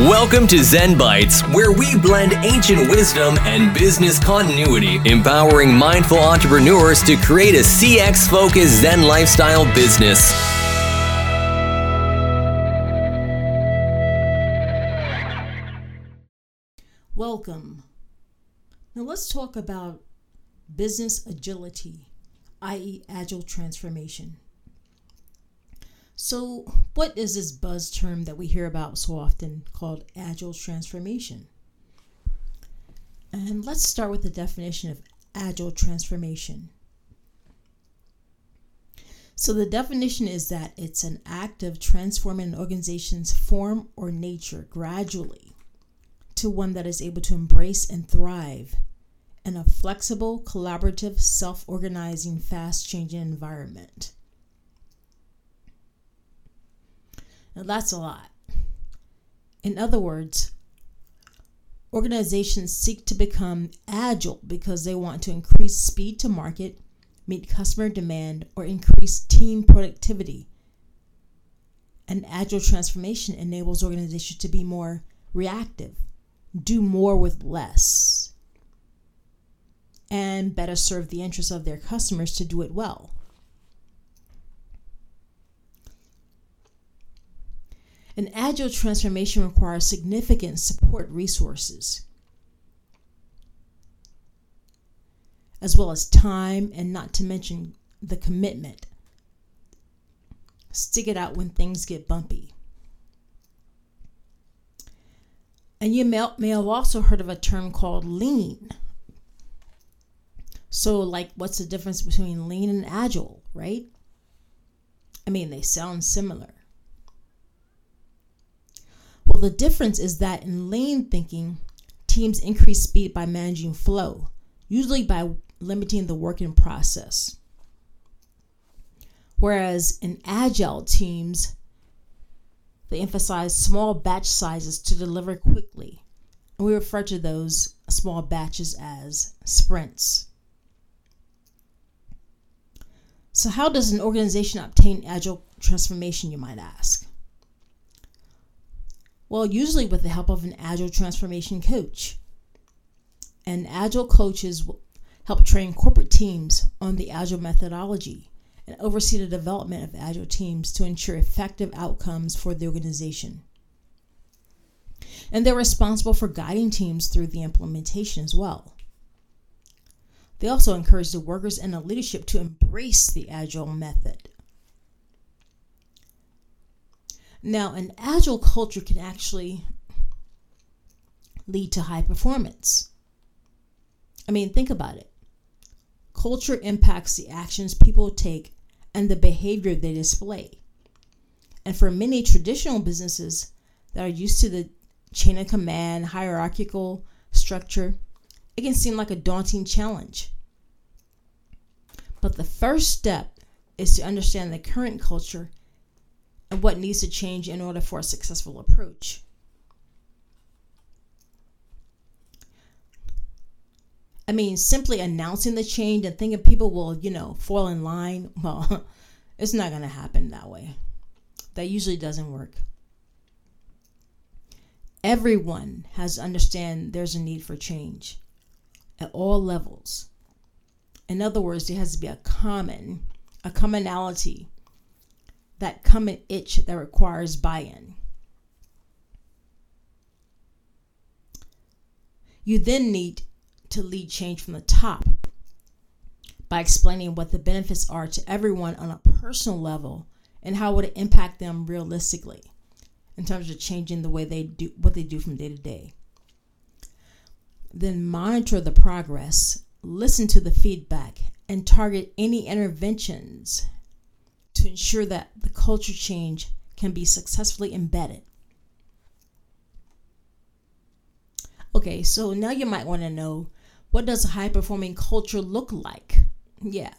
Welcome to Zen Bites, where we blend ancient wisdom and business continuity, empowering mindful entrepreneurs to create a CX focused Zen lifestyle business. Welcome. Now let's talk about business agility, i.e., agile transformation. So, what is this buzz term that we hear about so often called agile transformation? And let's start with the definition of agile transformation. So, the definition is that it's an act of transforming an organization's form or nature gradually to one that is able to embrace and thrive in a flexible, collaborative, self organizing, fast changing environment. Now, that's a lot. In other words, organizations seek to become agile because they want to increase speed to market, meet customer demand, or increase team productivity. An agile transformation enables organizations to be more reactive, do more with less, and better serve the interests of their customers to do it well. An agile transformation requires significant support resources, as well as time and not to mention the commitment. Stick it out when things get bumpy. And you may, may have also heard of a term called lean. So, like, what's the difference between lean and agile, right? I mean, they sound similar. Well, the difference is that in lean thinking, teams increase speed by managing flow, usually by limiting the working process. Whereas in agile teams, they emphasize small batch sizes to deliver quickly. And we refer to those small batches as sprints. So, how does an organization obtain agile transformation, you might ask? Well, usually with the help of an agile transformation coach. And agile coaches help train corporate teams on the agile methodology and oversee the development of agile teams to ensure effective outcomes for the organization. And they're responsible for guiding teams through the implementation as well. They also encourage the workers and the leadership to embrace the agile method Now, an agile culture can actually lead to high performance. I mean, think about it. Culture impacts the actions people take and the behavior they display. And for many traditional businesses that are used to the chain of command, hierarchical structure, it can seem like a daunting challenge. But the first step is to understand the current culture and what needs to change in order for a successful approach. I mean, simply announcing the change and thinking people will, you know, fall in line, well, it's not going to happen that way. That usually doesn't work. Everyone has to understand there's a need for change at all levels. In other words, there has to be a common, a commonality that common itch that requires buy in. You then need to lead change from the top by explaining what the benefits are to everyone on a personal level and how would impact them realistically in terms of changing the way they do what they do from day to day. Then monitor the progress, listen to the feedback, and target any interventions ensure that the culture change can be successfully embedded. Okay, so now you might want to know what does a high performing culture look like? Yeah.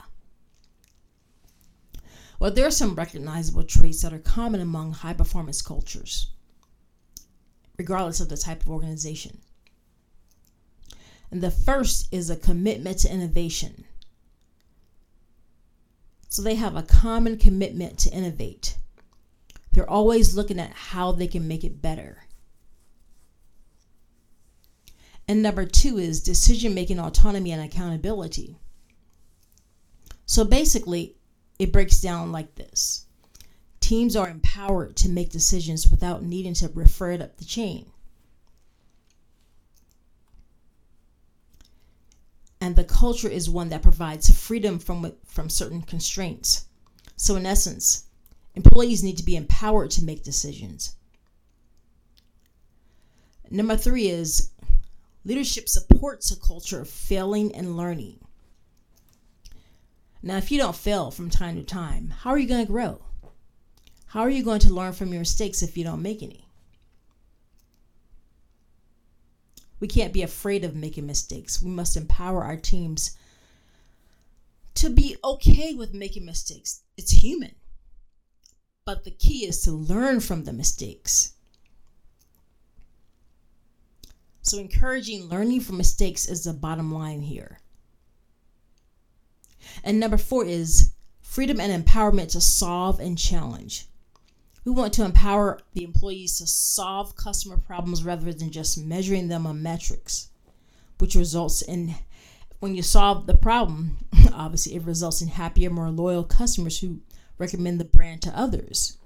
Well, there are some recognizable traits that are common among high performance cultures, regardless of the type of organization. And the first is a commitment to innovation. So they have a common commitment to innovate. They're always looking at how they can make it better. And number two is decision making autonomy and accountability. So basically, it breaks down like this teams are empowered to make decisions without needing to refer it up the chain. And the culture is one that provides freedom from, from certain constraints. So, in essence, employees need to be empowered to make decisions. Number three is leadership supports a culture of failing and learning. Now, if you don't fail from time to time, how are you going to grow? How are you going to learn from your mistakes if you don't make any? We can't be afraid of making mistakes. We must empower our teams to be okay with making mistakes. It's human. But the key is to learn from the mistakes. So, encouraging learning from mistakes is the bottom line here. And number four is freedom and empowerment to solve and challenge. We want to empower the employees to solve customer problems rather than just measuring them on metrics, which results in when you solve the problem, obviously it results in happier, more loyal customers who recommend the brand to others.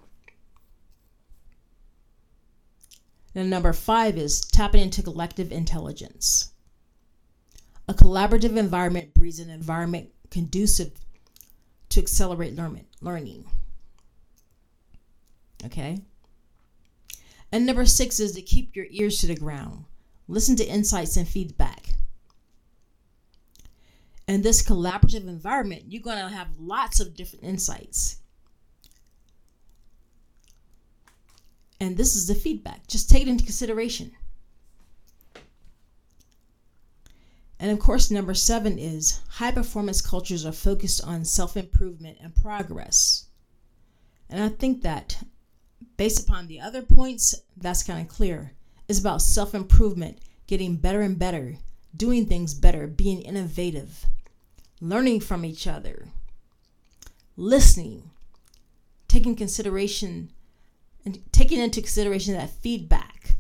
And number five is tapping into collective intelligence. A collaborative environment breeds an environment conducive to accelerate learning. Okay? And number six is to keep your ears to the ground. Listen to insights and feedback. In this collaborative environment, you're going to have lots of different insights. And this is the feedback. Just take it into consideration. And of course, number seven is high performance cultures are focused on self improvement and progress. And I think that based upon the other points, that's kind of clear. It's about self improvement, getting better and better, doing things better, being innovative, learning from each other, listening, taking consideration and taking into consideration that feedback,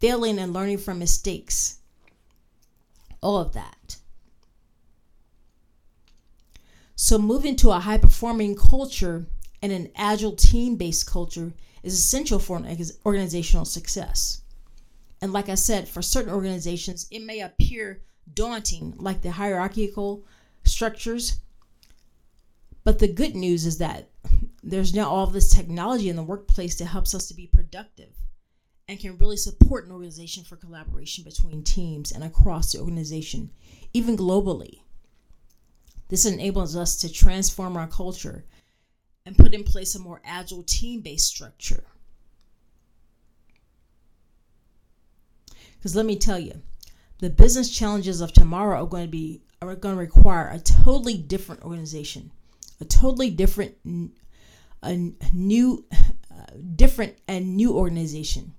failing and learning from mistakes, all of that. So, moving to a high performing culture and an agile team based culture is essential for an organizational success. And like I said, for certain organizations, it may appear daunting, like the hierarchical structures. But the good news is that there's now all this technology in the workplace that helps us to be productive and can really support an organization for collaboration between teams and across the organization, even globally. This enables us to transform our culture and put in place a more agile team based structure. Because let me tell you, the business challenges of tomorrow are going to be are going to require a totally different organization, a totally different a new, uh, different and new organization.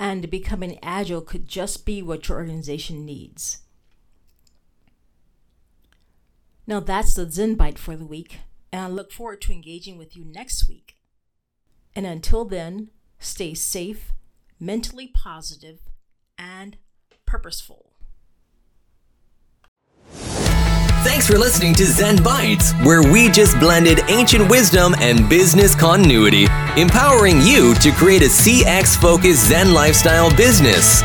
And becoming agile could just be what your organization needs. Now that's the Zen Bite for the week, and I look forward to engaging with you next week. And until then, stay safe, mentally positive, and purposeful. Thanks for listening to Zen Bites, where we just blended ancient wisdom and business continuity, empowering you to create a CX focused Zen lifestyle business.